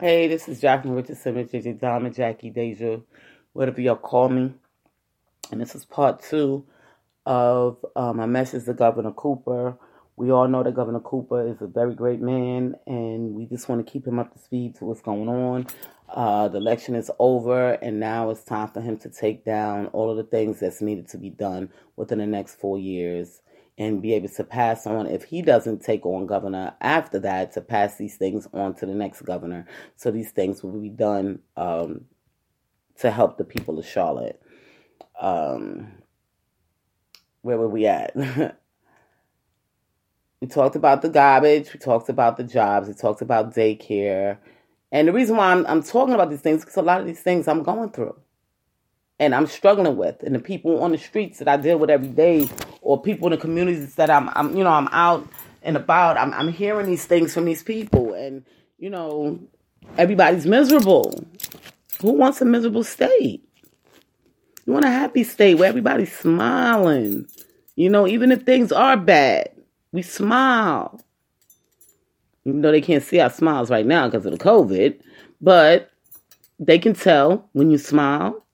Hey, this is Jacqueline Richardson, Richard Diamond, Jackie Deja, whatever y'all call me. And this is part two of uh, my message to Governor Cooper. We all know that Governor Cooper is a very great man, and we just want to keep him up to speed to what's going on. Uh, the election is over, and now it's time for him to take down all of the things that's needed to be done within the next four years and be able to pass on if he doesn't take on governor after that to pass these things on to the next governor. So these things will be done um, to help the people of charlotte. Um, where were we at? We talked about the garbage. We talked about the jobs. We talked about daycare. And the reason why i'm, I'm talking about these things because a lot of these things i'm going through. And I'm struggling with, and the people on the streets that I deal with every day, or people in the communities that I'm, I'm you know, I'm out and about. I'm, I'm hearing these things from these people, and you know, everybody's miserable. Who wants a miserable state? You want a happy state where everybody's smiling. You know, even if things are bad, we smile. Even though they can't see our smiles right now because of the COVID, but they can tell when you smile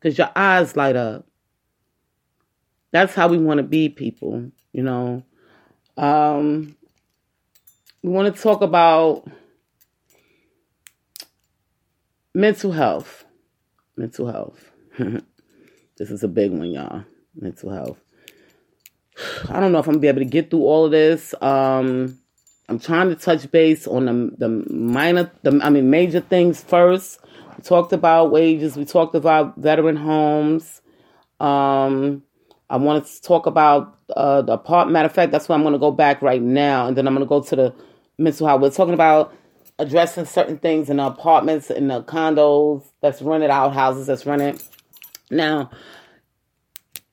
because your eyes light up. That's how we want to be, people, you know. Um, we want to talk about mental health. Mental health. this is a big one, y'all. Mental health. I don't know if I'm gonna be able to get through all of this. Um, I'm trying to touch base on the the minor, the I mean major things first. We talked about wages. We talked about veteran homes. Um, I wanted to talk about uh, the apartment. Matter of fact, that's why I'm going to go back right now, and then I'm going to go to the mental health. We're talking about addressing certain things in the apartments, in the condos that's rented out, houses that's rented. Now,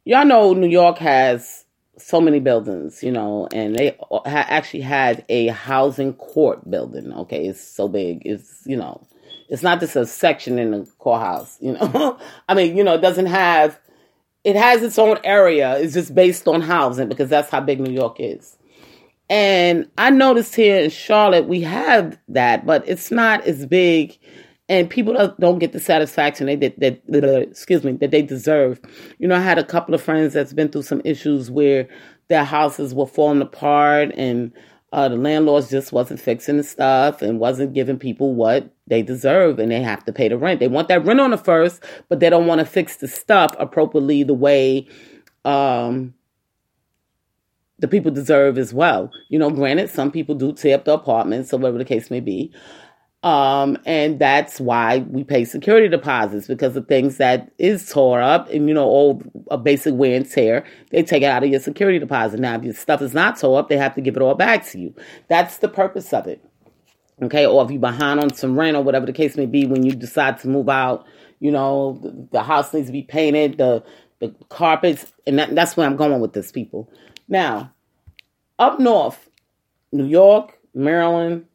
y'all know New York has so many buildings, you know, and they ha- actually had a housing court building. Okay, it's so big. It's you know, it's not just a section in the courthouse, you know. I mean, you know, it doesn't have it has its own area. It's just based on housing because that's how big New York is. And I noticed here in Charlotte we have that, but it's not as big and people don't get the satisfaction they that, that uh, excuse me that they deserve. You know, I had a couple of friends that's been through some issues where their houses were falling apart and uh, the landlords just wasn't fixing the stuff and wasn't giving people what they deserve and they have to pay the rent. They want that rent on the first, but they don't want to fix the stuff appropriately the way um, the people deserve as well. You know, granted, some people do tear up the apartments or whatever the case may be. Um, and that's why we pay security deposits because of things that is tore up and, you know, all a basic wear and tear, they take it out of your security deposit. Now, if your stuff is not tore up, they have to give it all back to you. That's the purpose of it. Okay. Or if you're behind on some rent or whatever the case may be when you decide to move out, you know, the, the house needs to be painted, the, the carpets, and that, that's where I'm going with this, people. Now, up north, New York, Maryland,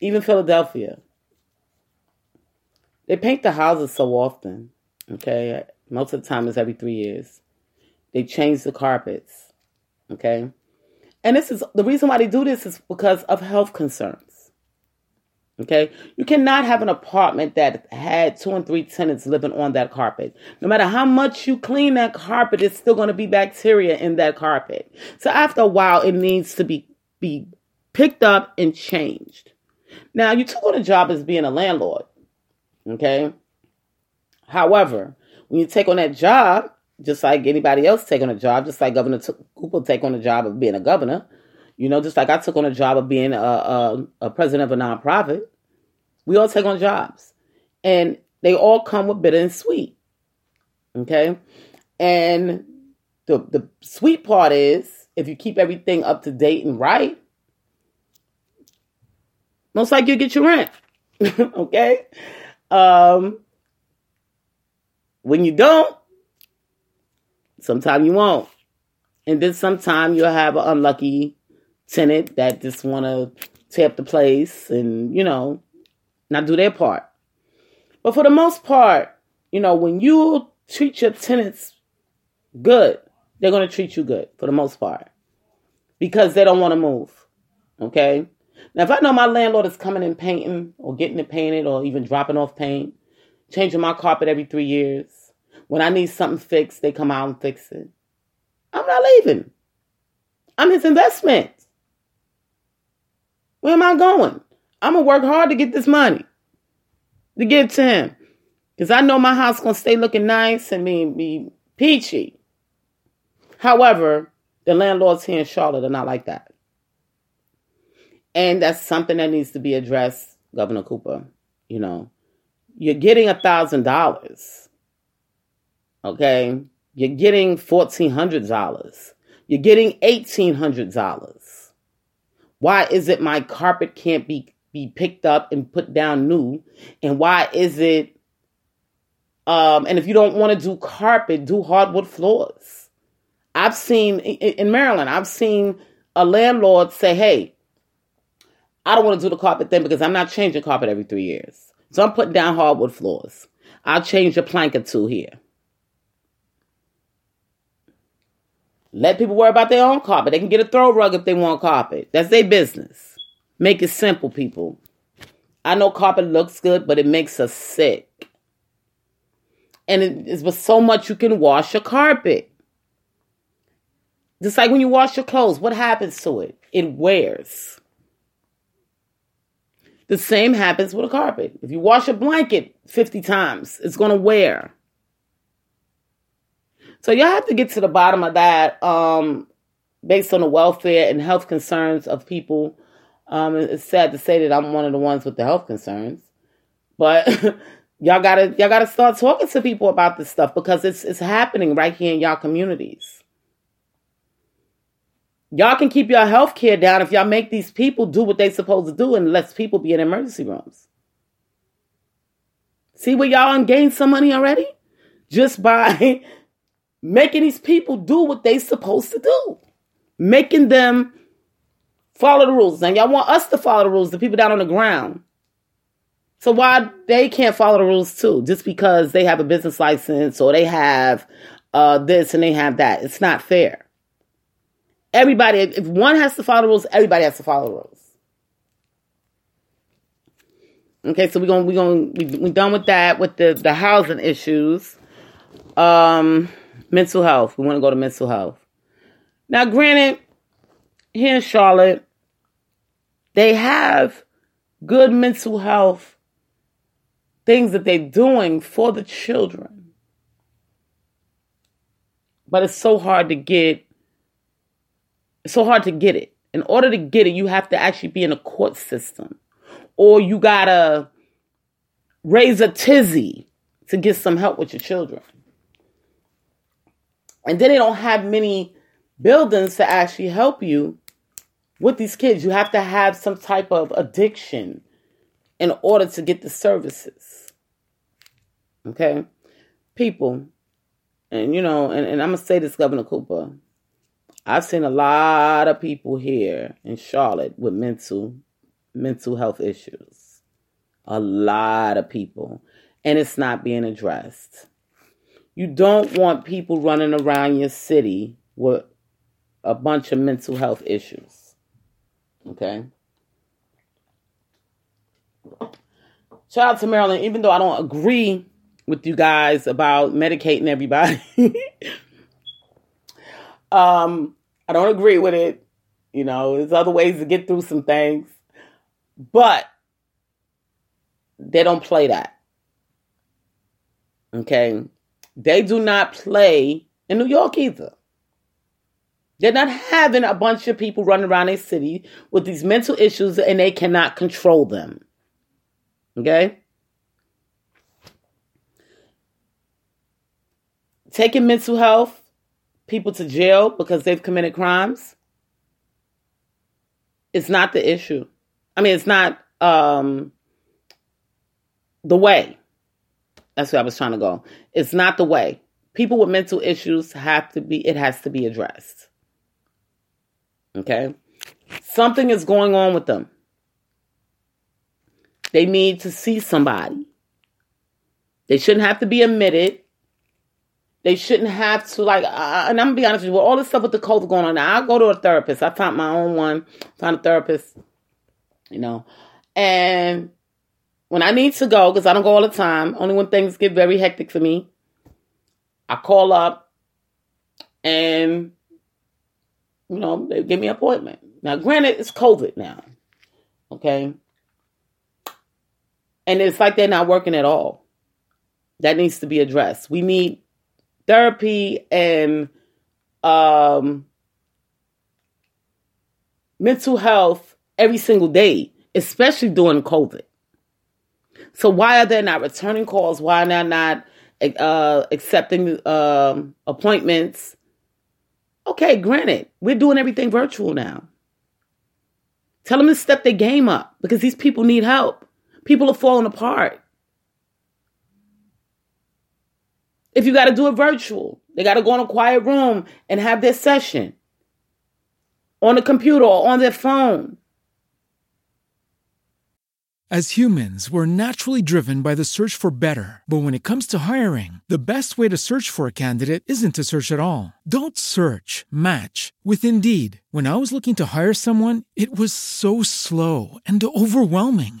even Philadelphia. They paint the houses so often, okay? Most of the time it's every three years. They change the carpets, okay? And this is the reason why they do this is because of health concerns. Okay, you cannot have an apartment that had two and three tenants living on that carpet. No matter how much you clean that carpet, it's still going to be bacteria in that carpet. So after a while, it needs to be be picked up and changed. Now, you took on a job as being a landlord, okay? However, when you take on that job, just like anybody else take on a job, just like Governor Cooper take on a job of being a governor, you know, just like I took on a job of being a, a, a president of a nonprofit, we all take on jobs. And they all come with bitter and sweet. Okay? And the the sweet part is if you keep everything up to date and right, most likely you get your rent. okay? Um when you don't, sometimes you won't. And then sometimes you'll have an unlucky tenant that just want to tear up the place and, you know, not do their part. But for the most part, you know, when you treat your tenants good, they're going to treat you good for the most part because they don't want to move. Okay? Now, if I know my landlord is coming and painting or getting it painted or even dropping off paint, changing my carpet every three years, when I need something fixed, they come out and fix it. I'm not leaving. I'm his investment. Where am I going? I'm going to work hard to get this money to give to him. Because I know my house going to stay looking nice and be, be peachy. However, the landlords here in Charlotte are not like that. And that's something that needs to be addressed, Governor Cooper. You know, you're getting a thousand dollars. Okay. You're getting fourteen hundred dollars. You're getting eighteen hundred dollars. Why is it my carpet can't be be picked up and put down new? And why is it um, and if you don't want to do carpet, do hardwood floors. I've seen in Maryland, I've seen a landlord say, hey, I don't want to do the carpet thing because I'm not changing carpet every three years. So I'm putting down hardwood floors. I'll change a plank or two here. Let people worry about their own carpet. They can get a throw rug if they want carpet. That's their business. Make it simple, people. I know carpet looks good, but it makes us sick. And it is with so much you can wash your carpet. Just like when you wash your clothes, what happens to it? It wears. The same happens with a carpet. If you wash a blanket 50 times, it's going to wear. So y'all have to get to the bottom of that um, based on the welfare and health concerns of people um, it's sad to say that I'm one of the ones with the health concerns, but y'all gotta y'all gotta start talking to people about this stuff because it's it's happening right here in y'all communities. Y'all can keep your health care down if y'all make these people do what they supposed to do and lets people be in emergency rooms. See where y'all gained some money already? Just by making these people do what they supposed to do. Making them follow the rules. And y'all want us to follow the rules, the people down on the ground. So why they can't follow the rules too? Just because they have a business license or they have uh, this and they have that. It's not fair. Everybody, if one has to follow rules, everybody has to follow rules. Okay, so we're gonna we're gonna we, we done with that with the the housing issues. Um, mental health. We want to go to mental health. Now, granted, here in Charlotte, they have good mental health things that they're doing for the children. But it's so hard to get it's so hard to get it. In order to get it, you have to actually be in a court system. Or you gotta raise a tizzy to get some help with your children. And then they don't have many buildings to actually help you with these kids, you have to have some type of addiction in order to get the services. Okay? People, and you know, and, and I'm to say this, Governor Cooper. I've seen a lot of people here in Charlotte with mental mental health issues. A lot of people. And it's not being addressed. You don't want people running around your city with a bunch of mental health issues. Okay. Shout out to Maryland, even though I don't agree with you guys about medicating everybody. um, I don't agree with it. You know, there's other ways to get through some things. But they don't play that. Okay? They do not play in New York either. They're not having a bunch of people running around a city with these mental issues and they cannot control them. Okay? Taking mental health people to jail because they've committed crimes it's not the issue. I mean, it's not um, the way. That's where I was trying to go. It's not the way. People with mental issues have to be, it has to be addressed. Okay? Something is going on with them. They need to see somebody. They shouldn't have to be admitted. They shouldn't have to like. Uh, and I'm gonna be honest with you. With all this stuff with the COVID going on, now I go to a therapist. I found my own one. Found a therapist. You know, and when I need to go, because I don't go all the time, only when things get very hectic for me, I call up and you know, they give me an appointment. Now, granted, it's COVID now. Okay. And it's like they're not working at all. That needs to be addressed. We need therapy and um, mental health every single day, especially during COVID. So why are they not returning calls? Why are they not uh, accepting um, appointments? Okay, granted, we're doing everything virtual now. Tell them to step their game up because these people need help. People are falling apart. If you got to do it virtual, they got to go in a quiet room and have their session on the computer or on their phone. As humans, we're naturally driven by the search for better. But when it comes to hiring, the best way to search for a candidate isn't to search at all. Don't search, match with Indeed. When I was looking to hire someone, it was so slow and overwhelming.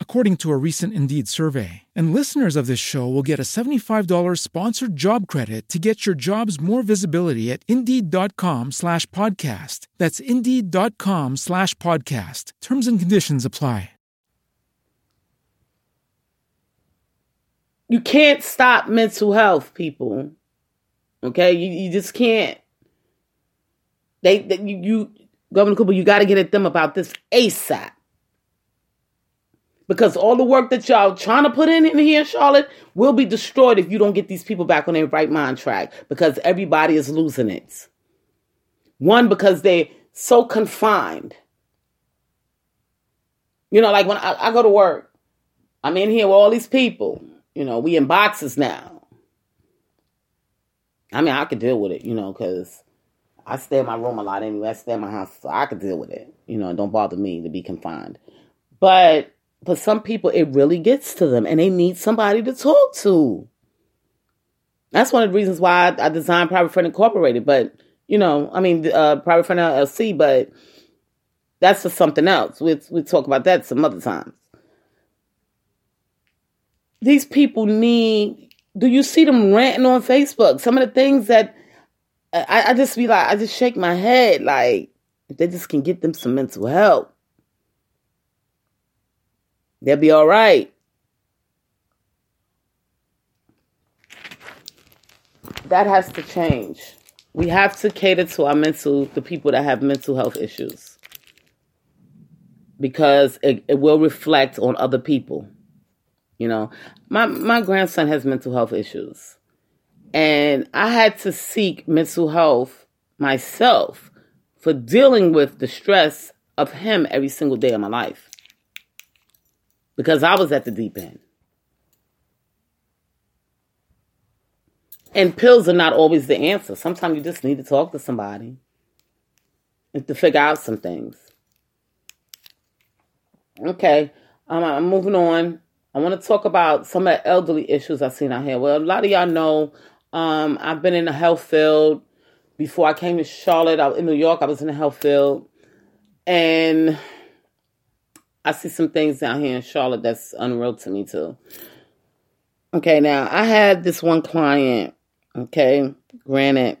according to a recent Indeed survey. And listeners of this show will get a $75 sponsored job credit to get your jobs more visibility at Indeed.com slash podcast. That's Indeed.com slash podcast. Terms and conditions apply. You can't stop mental health, people. Okay, you, you just can't. They, they you, you Governor Cooper, you got to get at them about this ASAP. Because all the work that y'all trying to put in, in here, Charlotte, will be destroyed if you don't get these people back on their right mind track. Because everybody is losing it. One, because they're so confined. You know, like when I, I go to work, I'm in here with all these people. You know, we in boxes now. I mean, I could deal with it, you know, because I stay in my room a lot anyway. I stay in my house, so I could deal with it. You know, don't bother me to be confined. But for some people, it really gets to them, and they need somebody to talk to. That's one of the reasons why I, designed Private Friend Incorporated. But you know, I mean, uh, Private Friend LLC. But that's for something else. We we talk about that some other times these people need do you see them ranting on Facebook? Some of the things that I, I just be like, I just shake my head like if they just can get them some mental help, they'll be all right. That has to change. We have to cater to our mental, the people that have mental health issues, because it, it will reflect on other people. You know, my my grandson has mental health issues. And I had to seek mental health myself for dealing with the stress of him every single day of my life. Because I was at the deep end. And pills are not always the answer. Sometimes you just need to talk to somebody and to figure out some things. Okay, um, I'm moving on. I want to talk about some of the elderly issues I've seen out here. Well, a lot of y'all know um, I've been in the health field. Before I came to Charlotte, I, in New York, I was in the health field. And I see some things down here in Charlotte that's unreal to me, too. Okay, now I had this one client, okay, granted,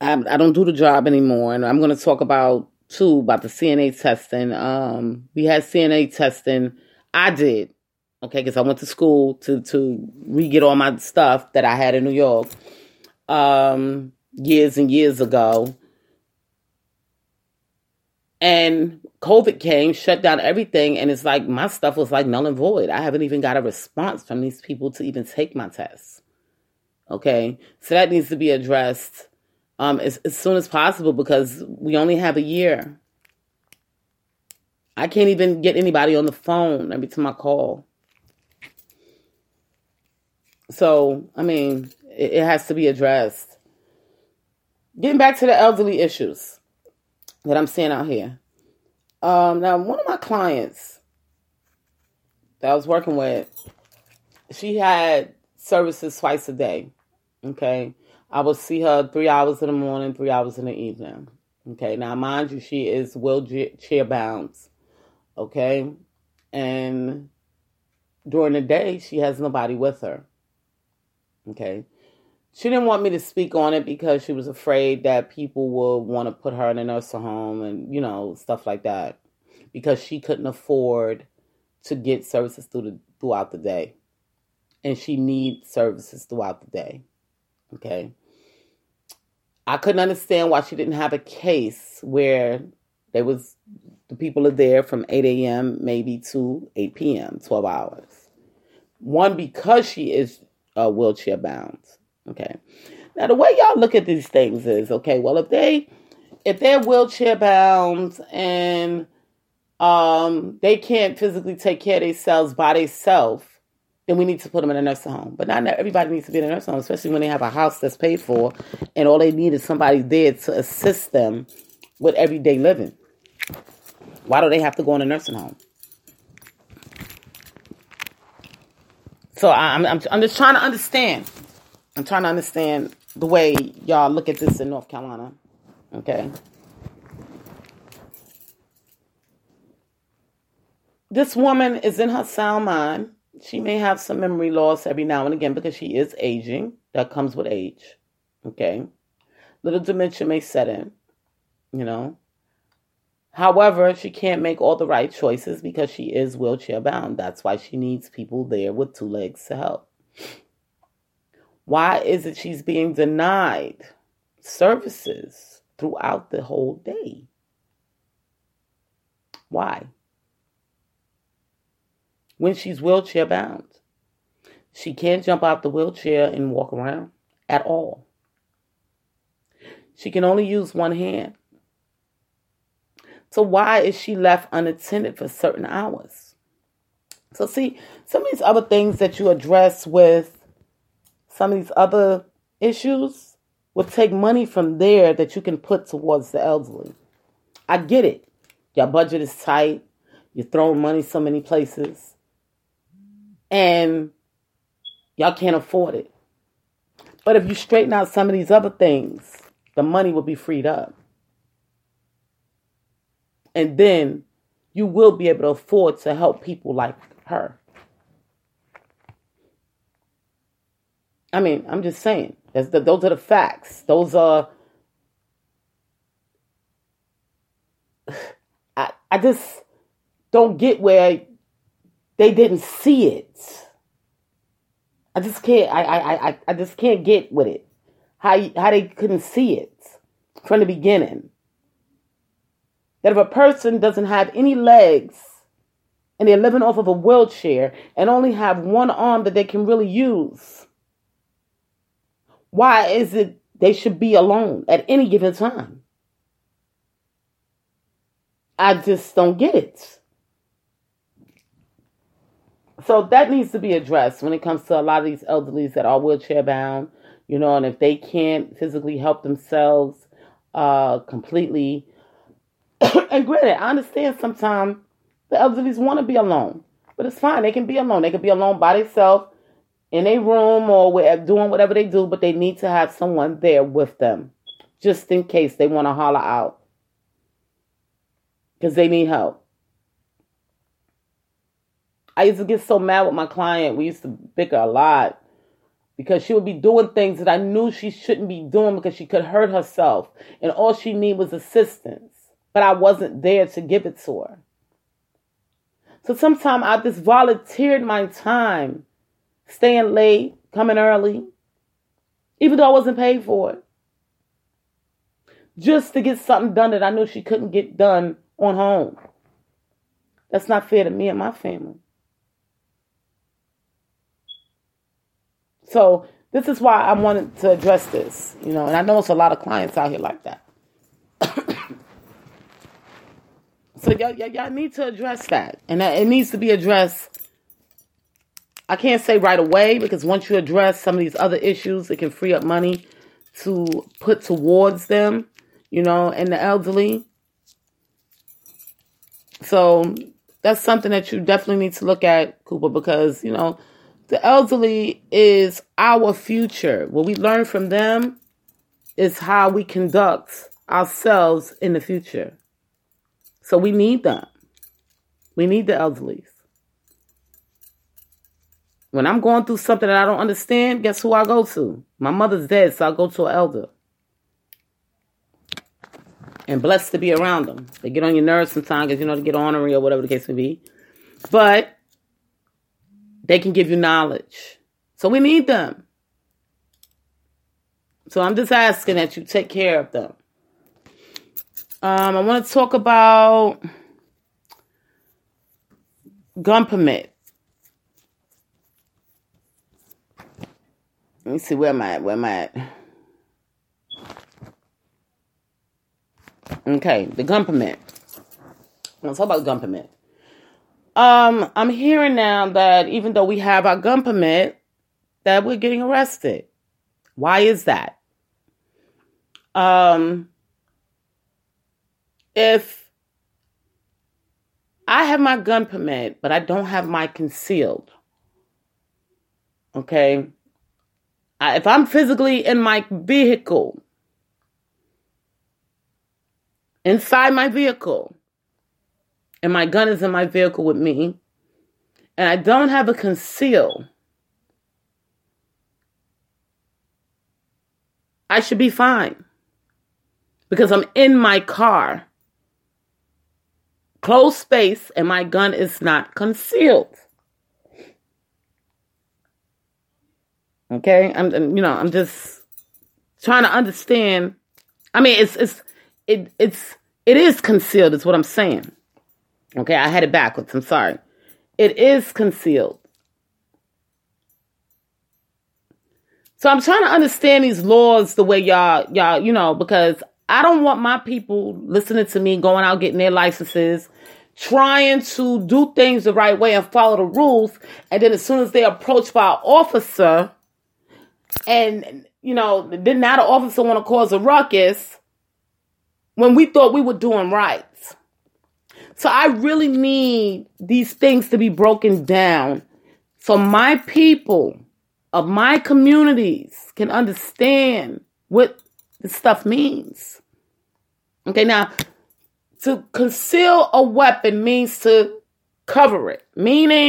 I, I don't do the job anymore, and I'm going to talk about too about the CNA testing. Um, we had CNA testing. I did, okay, because I went to school to to re get all my stuff that I had in New York, um, years and years ago. And COVID came, shut down everything, and it's like my stuff was like null and void. I haven't even got a response from these people to even take my tests. Okay, so that needs to be addressed um, as, as soon as possible because we only have a year. I can't even get anybody on the phone every time I call. So, I mean, it, it has to be addressed. Getting back to the elderly issues that I'm seeing out here. Um, now, one of my clients that I was working with, she had services twice a day. Okay. I will see her three hours in the morning, three hours in the evening. Okay, now mind you, she is wheelchair bound. Okay, and during the day, she has nobody with her. Okay, she didn't want me to speak on it because she was afraid that people would want to put her in a nursing home and you know stuff like that because she couldn't afford to get services through the throughout the day, and she needs services throughout the day. Okay. I couldn't understand why she didn't have a case where there was the people are there from 8 a.m. maybe to 8 p.m. 12 hours. One because she is uh, wheelchair bound. Okay. Now the way y'all look at these things is okay. Well, if they if they're wheelchair bound and um they can't physically take care of themselves by themselves, then we need to put them in a nursing home. But not everybody needs to be in a nursing home, especially when they have a house that's paid for and all they need is somebody there to assist them with everyday living. Why do they have to go in a nursing home? So I'm, I'm, I'm just trying to understand. I'm trying to understand the way y'all look at this in North Carolina. Okay. This woman is in her sound mind she may have some memory loss every now and again because she is aging. That comes with age. Okay. Little dementia may set in, you know. However, she can't make all the right choices because she is wheelchair bound. That's why she needs people there with two legs to help. Why is it she's being denied services throughout the whole day? Why? when she's wheelchair bound. She can't jump out the wheelchair and walk around at all. She can only use one hand. So, why is she left unattended for certain hours? So, see, some of these other things that you address with some of these other issues will take money from there that you can put towards the elderly. I get it. Your budget is tight. You're throwing money so many places and y'all can't afford it. But if you straighten out some of these other things, the money will be freed up. And then you will be able to afford to help people like her. I mean, I'm just saying. The, those are the facts. Those are. I, I just don't get where they didn't see it. I just can't. I I I I just can't get with it. How how they couldn't see it from the beginning. That if a person doesn't have any legs and they're living off of a wheelchair and only have one arm that they can really use, why is it they should be alone at any given time? I just don't get it. So that needs to be addressed when it comes to a lot of these elderlies that are wheelchair bound, you know, and if they can't physically help themselves uh, completely, and granted, I understand sometimes the elderlies want to be alone, but it's fine. They can be alone. They can be alone by themselves in a room or wherever, doing whatever they do, but they need to have someone there with them just in case they want to holler out because they need help. I used to get so mad with my client. We used to bicker a lot because she would be doing things that I knew she shouldn't be doing because she could hurt herself. And all she needed was assistance. But I wasn't there to give it to her. So sometimes I just volunteered my time, staying late, coming early, even though I wasn't paid for it. Just to get something done that I knew she couldn't get done on her own. That's not fair to me and my family. So this is why I wanted to address this, you know, and I know it's a lot of clients out here like that. so y'all, y'all, y'all need to address that, and it needs to be addressed. I can't say right away because once you address some of these other issues, it can free up money to put towards them, you know, and the elderly. So that's something that you definitely need to look at, Cooper, because you know the elderly is our future. What we learn from them is how we conduct ourselves in the future. So we need them. We need the elderly. When I'm going through something that I don't understand, guess who I go to? My mother's dead, so I go to an elder. And blessed to be around them. They get on your nerves sometimes because you know they get ornery or whatever the case may be. But they can give you knowledge. So we need them. So I'm just asking that you take care of them. Um, I want to talk about gun permit. Let me see where am I? Where am I? Okay, the gun permit. Let's talk about gun permit. Um, I'm hearing now that even though we have our gun permit, that we're getting arrested. Why is that? Um, if I have my gun permit, but I don't have my concealed, okay? I, if I'm physically in my vehicle, inside my vehicle, and my gun is in my vehicle with me, and I don't have a conceal, I should be fine because I'm in my car, closed space, and my gun is not concealed. Okay, I'm you know I'm just trying to understand. I mean, it's it's it it's it is concealed. Is what I'm saying. Okay, I had it backwards. I'm sorry. It is concealed. So I'm trying to understand these laws the way y'all, y'all, you know, because I don't want my people listening to me going out getting their licenses, trying to do things the right way and follow the rules. And then as soon as they're approached by an officer, and you know, then now the officer want to cause a ruckus when we thought we were doing right. So I really need these things to be broken down so my people of my communities can understand what this stuff means. Okay, now to conceal a weapon means to cover it, meaning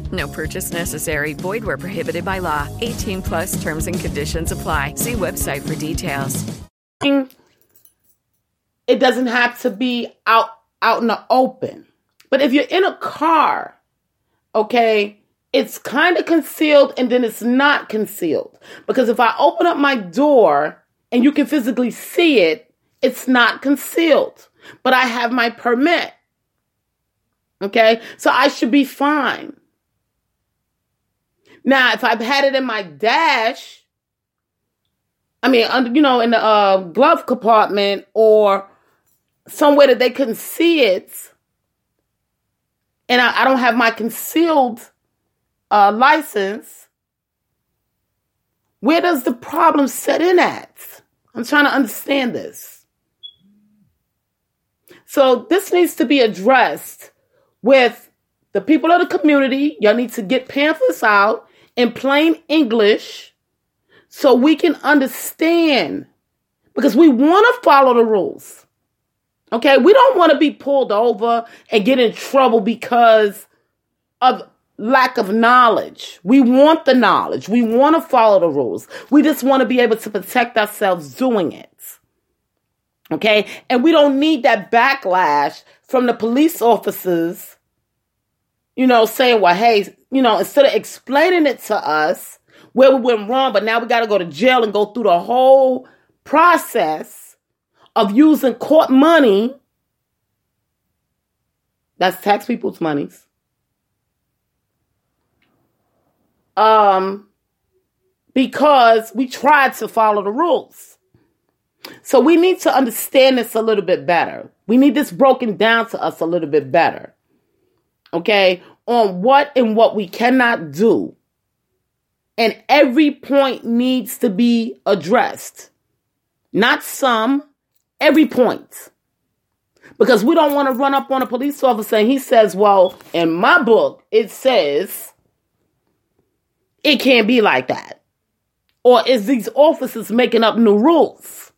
No purchase necessary. Void where prohibited by law. 18 plus terms and conditions apply. See website for details. It doesn't have to be out out in the open. But if you're in a car, okay, it's kind of concealed and then it's not concealed. Because if I open up my door and you can physically see it, it's not concealed. But I have my permit. Okay, so I should be fine. Now, if I've had it in my dash, I mean, you know, in the uh, glove compartment or somewhere that they couldn't see it, and I, I don't have my concealed uh, license, where does the problem set in at? I'm trying to understand this. So this needs to be addressed with the people of the community. Y'all need to get pamphlets out in plain English so we can understand because we want to follow the rules. Okay, we don't want to be pulled over and get in trouble because of lack of knowledge. We want the knowledge. We want to follow the rules. We just want to be able to protect ourselves doing it. Okay, and we don't need that backlash from the police officers, you know, saying, well, hey, you know, instead of explaining it to us where we went wrong, but now we got to go to jail and go through the whole process of using court money, that's tax people's monies, um, because we tried to follow the rules. So we need to understand this a little bit better. We need this broken down to us a little bit better. Okay? On what and what we cannot do. And every point needs to be addressed. Not some, every point. Because we don't want to run up on a police officer and he says, Well, in my book, it says it can't be like that. Or is these officers making up new rules?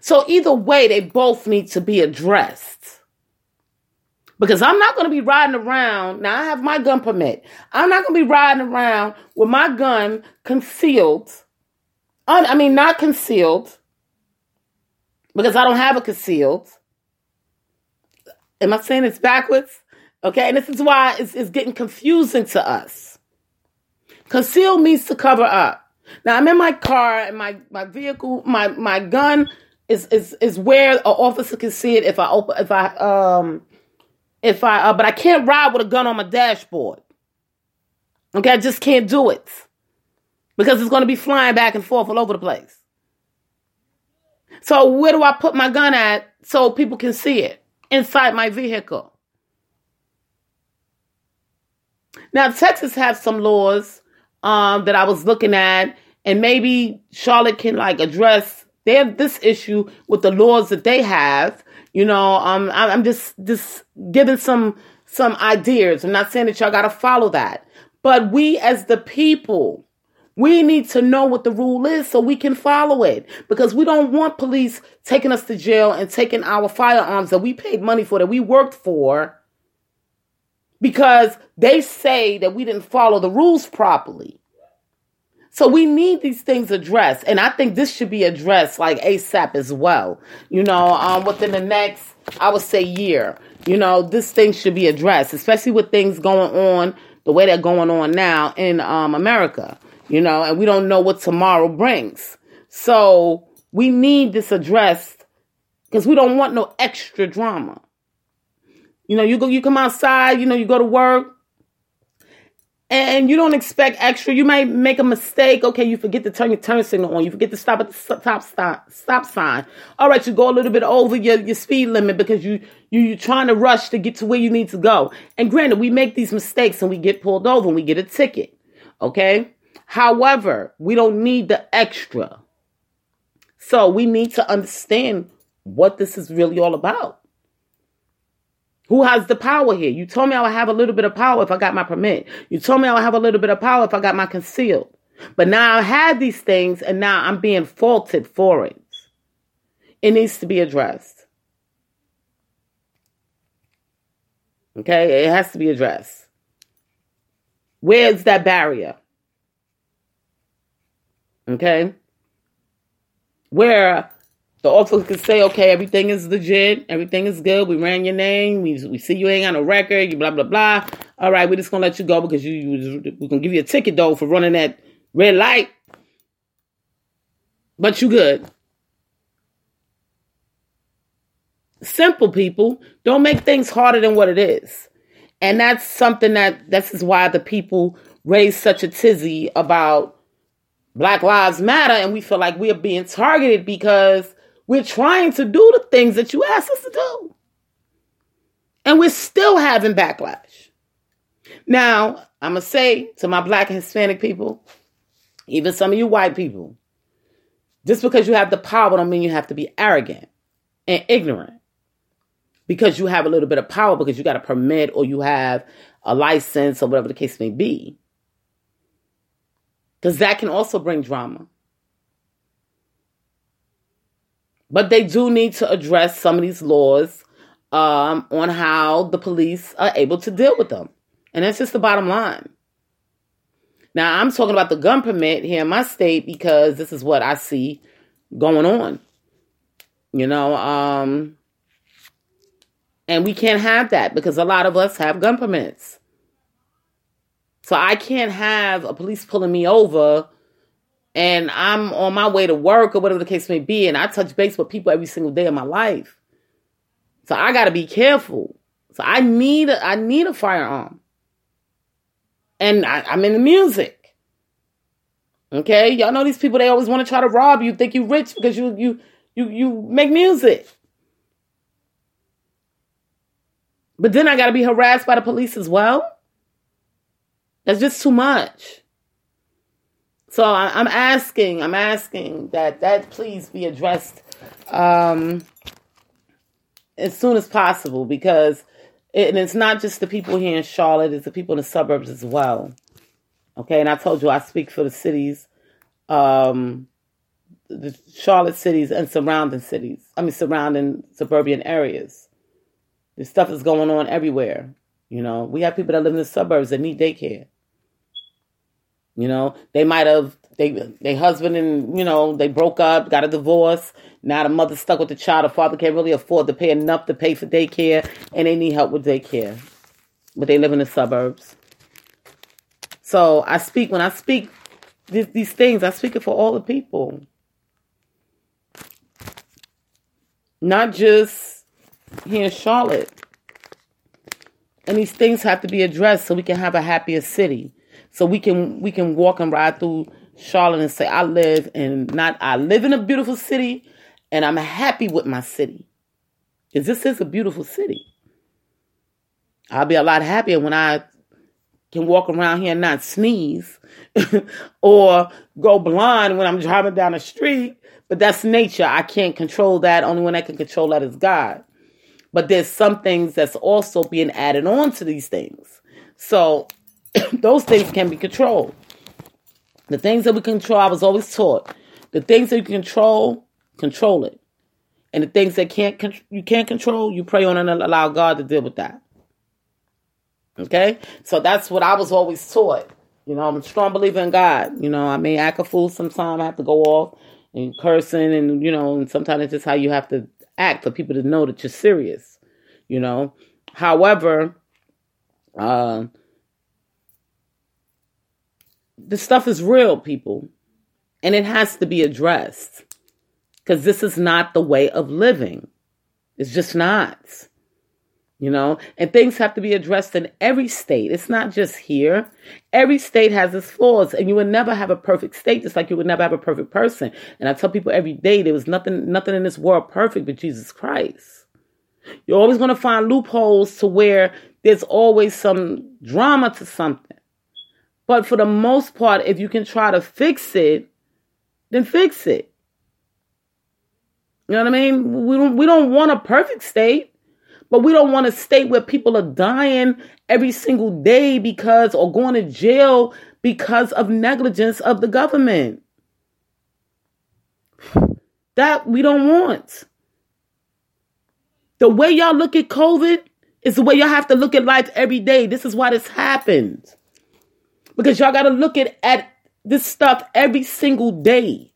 So either way, they both need to be addressed. Because I'm not going to be riding around. Now I have my gun permit. I'm not going to be riding around with my gun concealed. I mean, not concealed because I don't have a concealed. Am I saying it's backwards? Okay, and this is why it's, it's getting confusing to us. Conceal means to cover up. Now I'm in my car and my, my vehicle, my, my gun is, is is where an officer can see it if I open if I um if I uh, but I can't ride with a gun on my dashboard. Okay, I just can't do it because it's going to be flying back and forth all over the place. So where do I put my gun at so people can see it inside my vehicle? Now Texas has some laws um, that I was looking at, and maybe Charlotte can like address their this issue with the laws that they have. You know, um, I'm just just giving some some ideas. I'm not saying that y'all got to follow that, but we as the people we need to know what the rule is so we can follow it because we don't want police taking us to jail and taking our firearms that we paid money for, that we worked for, because they say that we didn't follow the rules properly. So we need these things addressed. And I think this should be addressed like ASAP as well. You know, um, within the next, I would say, year. You know, this thing should be addressed, especially with things going on the way they're going on now in um, America you know, and we don't know what tomorrow brings. So we need this addressed because we don't want no extra drama. You know, you go, you come outside, you know, you go to work, and you don't expect extra. You might make a mistake. Okay, you forget to turn your turn signal on. You forget to stop at the stop stop stop sign. All right, you go a little bit over your, your speed limit because you you you're trying to rush to get to where you need to go. And granted, we make these mistakes and we get pulled over and we get a ticket. Okay. However, we don't need the extra. So we need to understand what this is really all about. Who has the power here? You told me I would have a little bit of power if I got my permit. You told me I would have a little bit of power if I got my concealed. But now I have these things and now I'm being faulted for it. It needs to be addressed. Okay? It has to be addressed. Where's that barrier? Okay? Where the officer could say, okay, everything is legit, everything is good. We ran your name. We, we see you ain't got no record. You blah blah blah. All right, we're just gonna let you go because you, you we're gonna give you a ticket though for running that red light. But you good. Simple people don't make things harder than what it is, and that's something that this is why the people raise such a tizzy about Black Lives Matter, and we feel like we are being targeted because we're trying to do the things that you asked us to do. And we're still having backlash. Now, I'm going to say to my black and Hispanic people, even some of you white people, just because you have the power don't mean you have to be arrogant and ignorant. Because you have a little bit of power, because you got a permit or you have a license or whatever the case may be. Because that can also bring drama. But they do need to address some of these laws um, on how the police are able to deal with them. And that's just the bottom line. Now, I'm talking about the gun permit here in my state because this is what I see going on. You know, um, and we can't have that because a lot of us have gun permits. So I can't have a police pulling me over and I'm on my way to work or whatever the case may be, and I touch base with people every single day of my life. So I got to be careful. So I need a, I need a firearm, and I, I'm in the music. Okay, y'all know these people. They always want to try to rob you, think you rich because you you you you make music. But then I got to be harassed by the police as well. That's just too much. So I, am asking, I'm asking that that please be addressed um, as soon as possible because it, it's not just the people here in Charlotte; it's the people in the suburbs as well. Okay, and I told you I speak for the cities, um, the Charlotte cities and surrounding cities. I mean, surrounding suburban areas. This stuff is going on everywhere. You know, we have people that live in the suburbs that need daycare. You know, they might have they they husband and you know they broke up, got a divorce. Now the mother stuck with the child. The father can't really afford to pay enough to pay for daycare, and they need help with daycare. But they live in the suburbs. So I speak when I speak these, these things. I speak it for all the people, not just here in Charlotte. And these things have to be addressed so we can have a happier city so we can we can walk and ride through Charlotte and say I live and not I live in a beautiful city and I'm happy with my city. Cuz this is a beautiful city. I'll be a lot happier when I can walk around here and not sneeze or go blind when I'm driving down the street, but that's nature. I can't control that. Only one that can control that is God. But there's some things that's also being added on to these things. So those things can be controlled. The things that we control, I was always taught, the things that you control, control it. And the things that can't you can't control, you pray on and allow God to deal with that. Okay? So that's what I was always taught. You know, I'm a strong believer in God. You know, I may act a fool sometimes. I have to go off and cursing and, you know, and sometimes it's just how you have to act for people to know that you're serious. You know. However, uh, the stuff is real, people. And it has to be addressed. Because this is not the way of living. It's just not. you know, and things have to be addressed in every state. It's not just here. Every state has its flaws, and you would never have a perfect state, just like you would never have a perfect person. And I tell people every day there was nothing, nothing in this world perfect but Jesus Christ. You're always going to find loopholes to where there's always some drama to something. But for the most part, if you can try to fix it, then fix it. You know what I mean? We don't, we don't want a perfect state. But we don't want a state where people are dying every single day because or going to jail because of negligence of the government. That we don't want. The way y'all look at COVID is the way y'all have to look at life every day. This is why this happens. Because y'all got to look at, at this stuff every single day.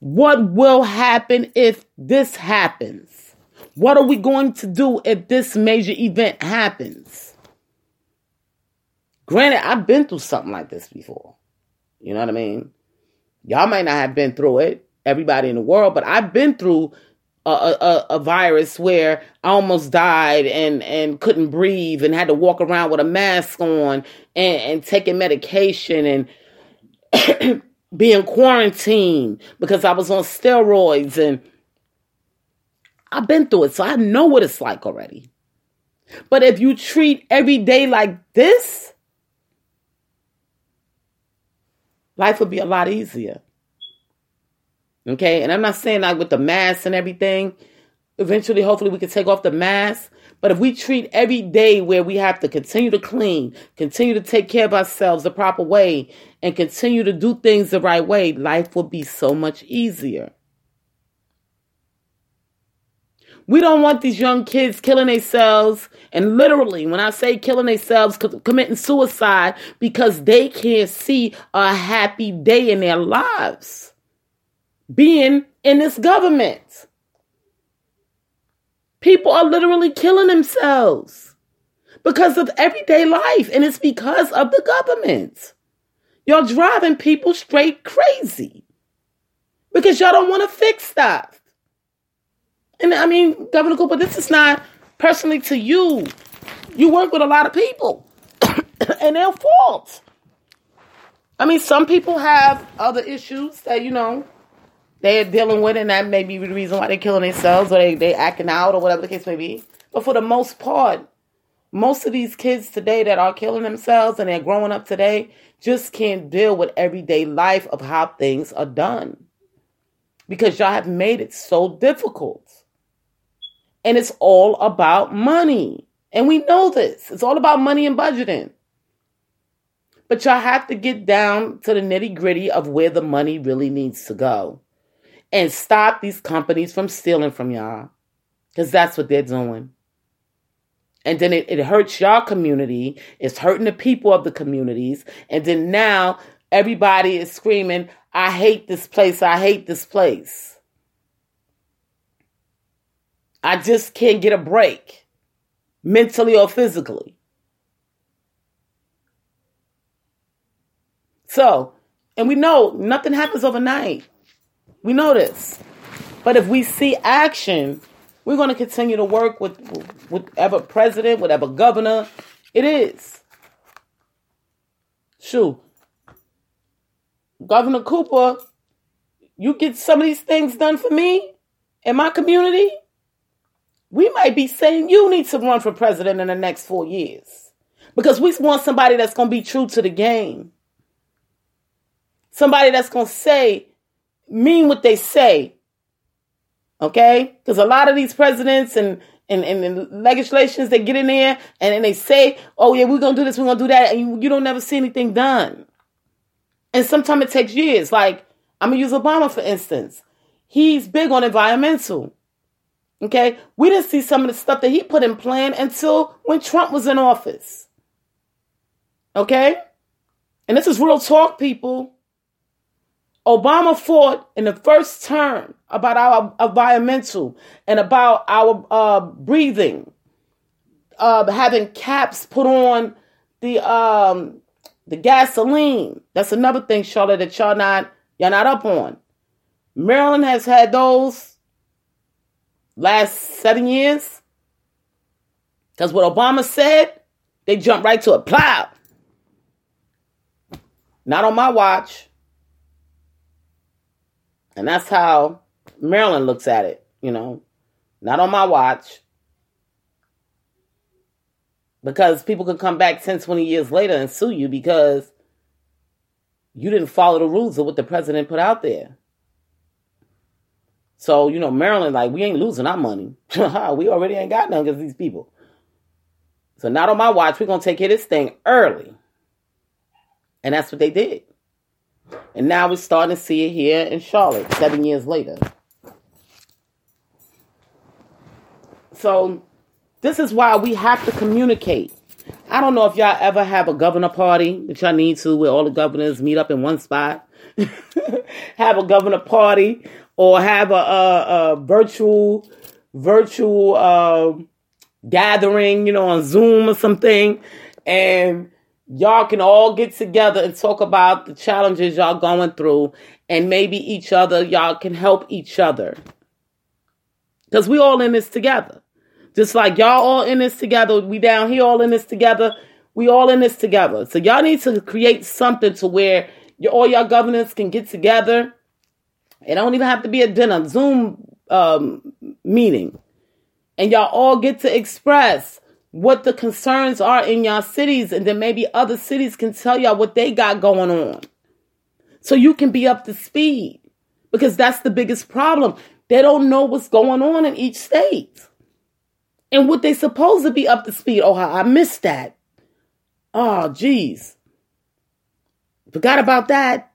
What will happen if this happens? What are we going to do if this major event happens? Granted, I've been through something like this before. You know what I mean? Y'all might not have been through it, everybody in the world, but I've been through a, a, a, virus where I almost died and, and couldn't breathe and had to walk around with a mask on and, and taking medication and being quarantined because I was on steroids and I've been through it, so I know what it's like already. But if you treat every day like this, life would be a lot easier. Okay, and I'm not saying like with the mask and everything. Eventually, hopefully, we can take off the mask. But if we treat every day where we have to continue to clean, continue to take care of ourselves the proper way, and continue to do things the right way, life will be so much easier. We don't want these young kids killing themselves, and literally, when I say killing themselves, committing suicide because they can't see a happy day in their lives being in this government. People are literally killing themselves because of everyday life, and it's because of the government. Y'all driving people straight crazy because y'all don't want to fix stuff. And I mean, Governor Cooper, this is not personally to you. You work with a lot of people, and their fault. I mean, some people have other issues that, you know, they're dealing with, and that may be the reason why they're killing themselves or they, they acting out or whatever the case may be. But for the most part, most of these kids today that are killing themselves and they're growing up today just can't deal with everyday life of how things are done because y'all have made it so difficult and it's all about money. And we know this. It's all about money and budgeting. But y'all have to get down to the nitty gritty of where the money really needs to go and stop these companies from stealing from y'all because that's what they're doing. And then it, it hurts y'all community, it's hurting the people of the communities. And then now everybody is screaming, I hate this place, I hate this place. I just can't get a break, mentally or physically. So, and we know nothing happens overnight. We know this. But if we see action, we're going to continue to work with whatever president, whatever governor it is. Shoo. Governor Cooper, you get some of these things done for me in my community, we might be saying you need to run for president in the next four years because we want somebody that's going to be true to the game. Somebody that's going to say, mean what they say. Okay? Because a lot of these presidents and, and, and, legislations, they get in there and, and they say, oh, yeah, we're to do this, we're to do that. And you, you don't never see anything done. And sometimes it takes years. Like, I'm to use Obama, for instance. He's big on environmental. Okay? We didn't see some of the stuff that he put in plan until when Trump was in office. Okay? And this is real talk, people. Obama fought in the first term about our environmental and about our uh, breathing, uh, having caps put on the um, the gasoline. That's another thing, Charlotte, that y'all not y'all not up on. Maryland has had those last seven years. Because what Obama said, they jumped right to a Plow. Not on my watch. And that's how Maryland looks at it, you know. Not on my watch. Because people could come back 10, 20 years later and sue you because you didn't follow the rules of what the president put out there. So, you know, Maryland, like, we ain't losing our money. we already ain't got none against these people. So, not on my watch. We're going to take care of this thing early. And that's what they did. And now we're starting to see it here in Charlotte, seven years later. So, this is why we have to communicate. I don't know if y'all ever have a governor party, which y'all need to, where all the governors meet up in one spot. have a governor party or have a, a, a virtual virtual uh, gathering, you know, on Zoom or something, and y'all can all get together and talk about the challenges y'all going through, and maybe each other y'all can help each other because we all in this together. Just like y'all all in this together, we down here all in this together. We all in this together. So y'all need to create something to where all y'all governors can get together it don't even have to be a dinner, Zoom um, meeting. And y'all all get to express what the concerns are in y'all cities, and then maybe other cities can tell y'all what they got going on. So you can be up to speed. Because that's the biggest problem. They don't know what's going on in each state. And what they supposed to be up to speed. Oh, I missed that. Oh, geez. Forgot about that.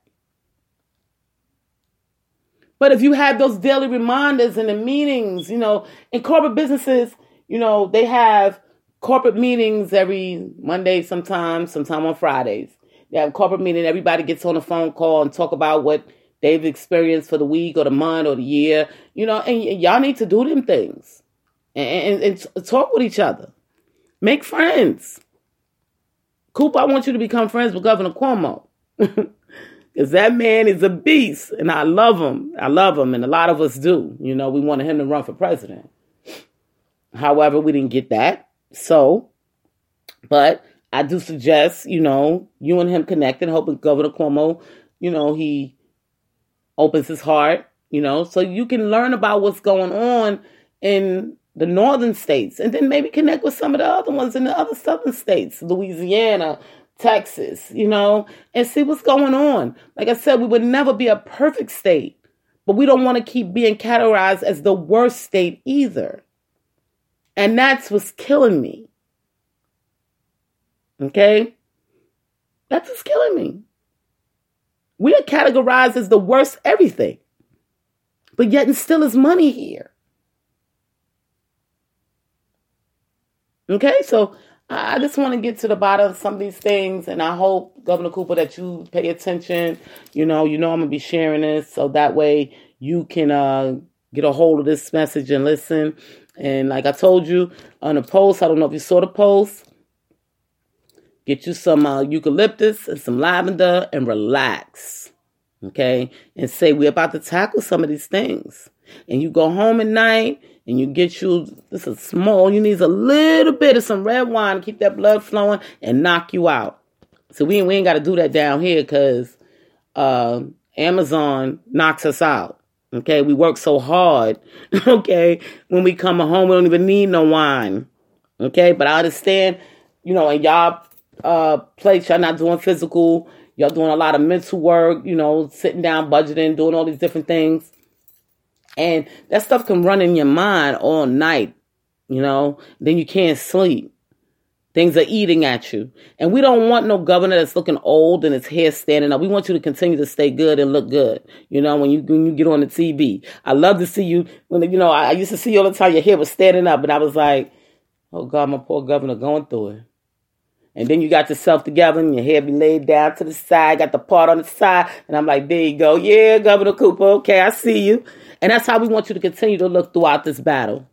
But if you have those daily reminders and the meetings, you know, in corporate businesses, you know, they have corporate meetings every Monday sometimes, sometime on Fridays. They have corporate meeting, everybody gets on a phone call and talk about what they've experienced for the week or the month or the year, you know, and, and y'all need to do them things and, and, and talk with each other. Make friends. Coop, I want you to become friends with Governor Cuomo. Because that man is a beast, and I love him. I love him, and a lot of us do. You know, we wanted him to run for president. However, we didn't get that. So, but I do suggest, you know, you and him connect connecting, hoping Governor Cuomo, you know, he opens his heart, you know, so you can learn about what's going on in the northern states and then maybe connect with some of the other ones in the other southern states, Louisiana, Texas, you know, and see what's going on. Like I said, we would never be a perfect state, but we don't want to keep being categorized as the worst state either. And that's what's killing me. Okay? That's what's killing me. We are categorized as the worst everything, but yet and still is money here. Okay, so I just want to get to the bottom of some of these things, and I hope, Governor Cooper, that you pay attention. You know, you know I'm gonna be sharing this, so that way you can uh, get a hold of this message and listen. And like I told you on the post, I don't know if you saw the post. Get you some uh, eucalyptus and some lavender and relax, okay? And say we're about to tackle some of these things. And you go home at night and you get you this is small you need a little bit of some red wine to keep that blood flowing and knock you out so we, we ain't got to do that down here because uh, amazon knocks us out okay? We work so hard okay? When we come home we don't even need no wine okay? But i understand you know in y'all uh place y'all not doing physical y'all doing a lot of mental work you know sitting down budgeting doing all these different things. And that stuff can run in your mind all night, you know, then you can't sleep. Things are eating at you. And we don't want no governor that's looking old and his hair standing up. We want you to continue to stay good and look good. You know, when you when you get on the TV. I love to see you when you know, I, I used to see you all the time your hair was standing up and I was like, Oh God, my poor governor going through it. And then you got yourself together and your hair be laid down to the side, got the part on the side, and I'm like, there you go. Yeah, Governor Cooper, okay, I see you. And that's how we want you to continue to look throughout this battle.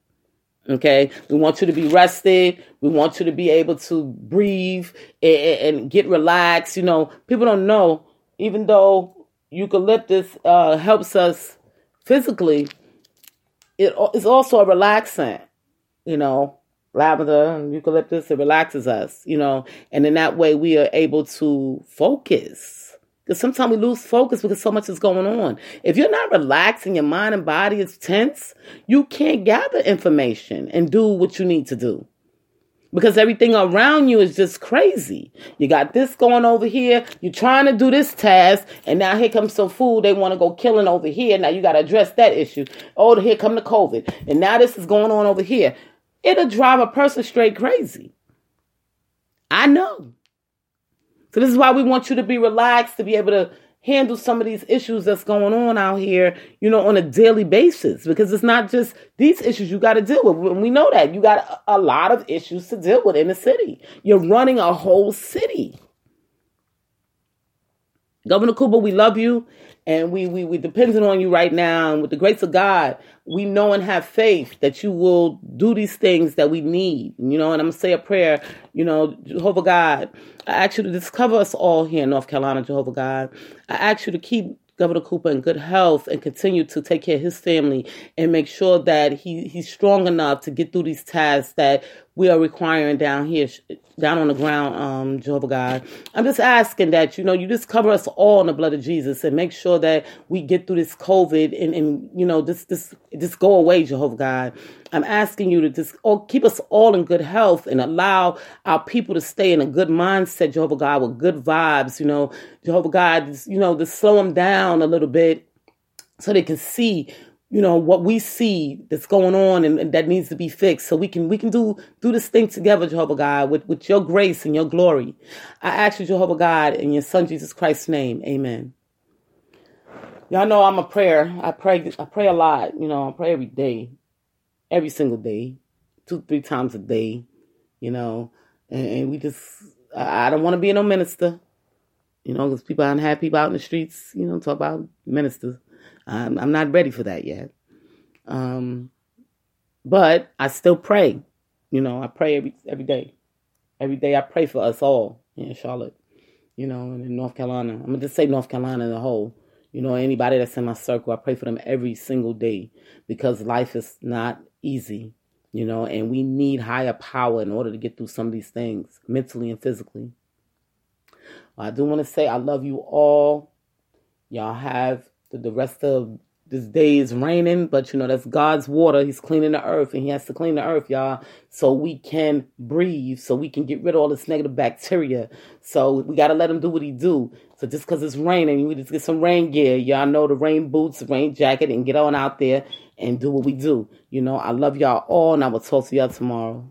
Okay, we want you to be rested. We want you to be able to breathe and, and get relaxed. You know, people don't know, even though eucalyptus uh, helps us physically, it is also a relaxant. You know, lavender and eucalyptus. It relaxes us, you know, and in that way we are able to focus. Because sometimes we lose focus because so much is going on. If you're not relaxed and your mind and body is tense, you can't gather information and do what you need to do because everything around you is just crazy. You got this going over here. You're trying to do this task, and now here comes some food. They want to go killing over here. Now you got to address that issue. Oh, here come the COVID, and now this is going on over here. It'll drive a person straight crazy. I know. So this is why we want you to be relaxed to be able to handle some of these issues that's going on out here, you know, on a daily basis. Because it's not just these issues you got to deal with. We know that you got a lot of issues to deal with in the city. You're running a whole city. Governor Cooper, we love you and we we we depending on you right now and with the grace of God, we know and have faith that you will do these things that we need. You know, and I'm gonna say a prayer, you know, Jehovah God, I ask you to discover us all here in North Carolina, Jehovah God. I ask you to keep Governor Cooper in good health and continue to take care of his family and make sure that he, he's strong enough to get through these tasks that we are requiring down here, down on the ground, um, Jehovah God. I'm just asking that, you know, you just cover us all in the blood of Jesus and make sure that we get through this COVID and, and you know, this, this, just go away, Jehovah God. I'm asking you to just oh, keep us all in good health and allow our people to stay in a good mindset, Jehovah God, with good vibes, you know, Jehovah God, you know, to slow them down a little bit so they can see you know what we see that's going on and, and, that needs to be fixed. So we can we can do do this thing together jehovah god with with your grace and your glory. I ask you jehovah god in your son jesus christ's name. Amen. Y'all know i'm a prayer. I pray i pray a lot. You know i pray every day every single day two three times a day you know. And, and we just i, I don't want to be no minister. You know because people are unhappy people out in the streets you know talk about ministers I'm, I'm not ready for that yet. Um, but I still pray. You know, I pray every every day. Every day I pray for us all in Charlotte. You know, and in North Carolina. I'm gonna just say North Carolina as a whole. You know, anybody that's in my circle, I pray for them every single day because life is not easy. You know, and we need higher power in order to get through some of these things, mentally and physically. I do want to say I love you all. Y'all have the, the rest of this day is raining, but you know, that's God's water. He's cleaning the earth and he has to clean the earth, y'all, so we can breathe, so we can get rid of all this negative bacteria. So we got to let him do what he do. So just because it's raining, we just get some rain gear. Y'all know the rain boots, rain jacket, and get on out there and do what we do. You know, I love y'all all, and I will talk to y'all tomorrow.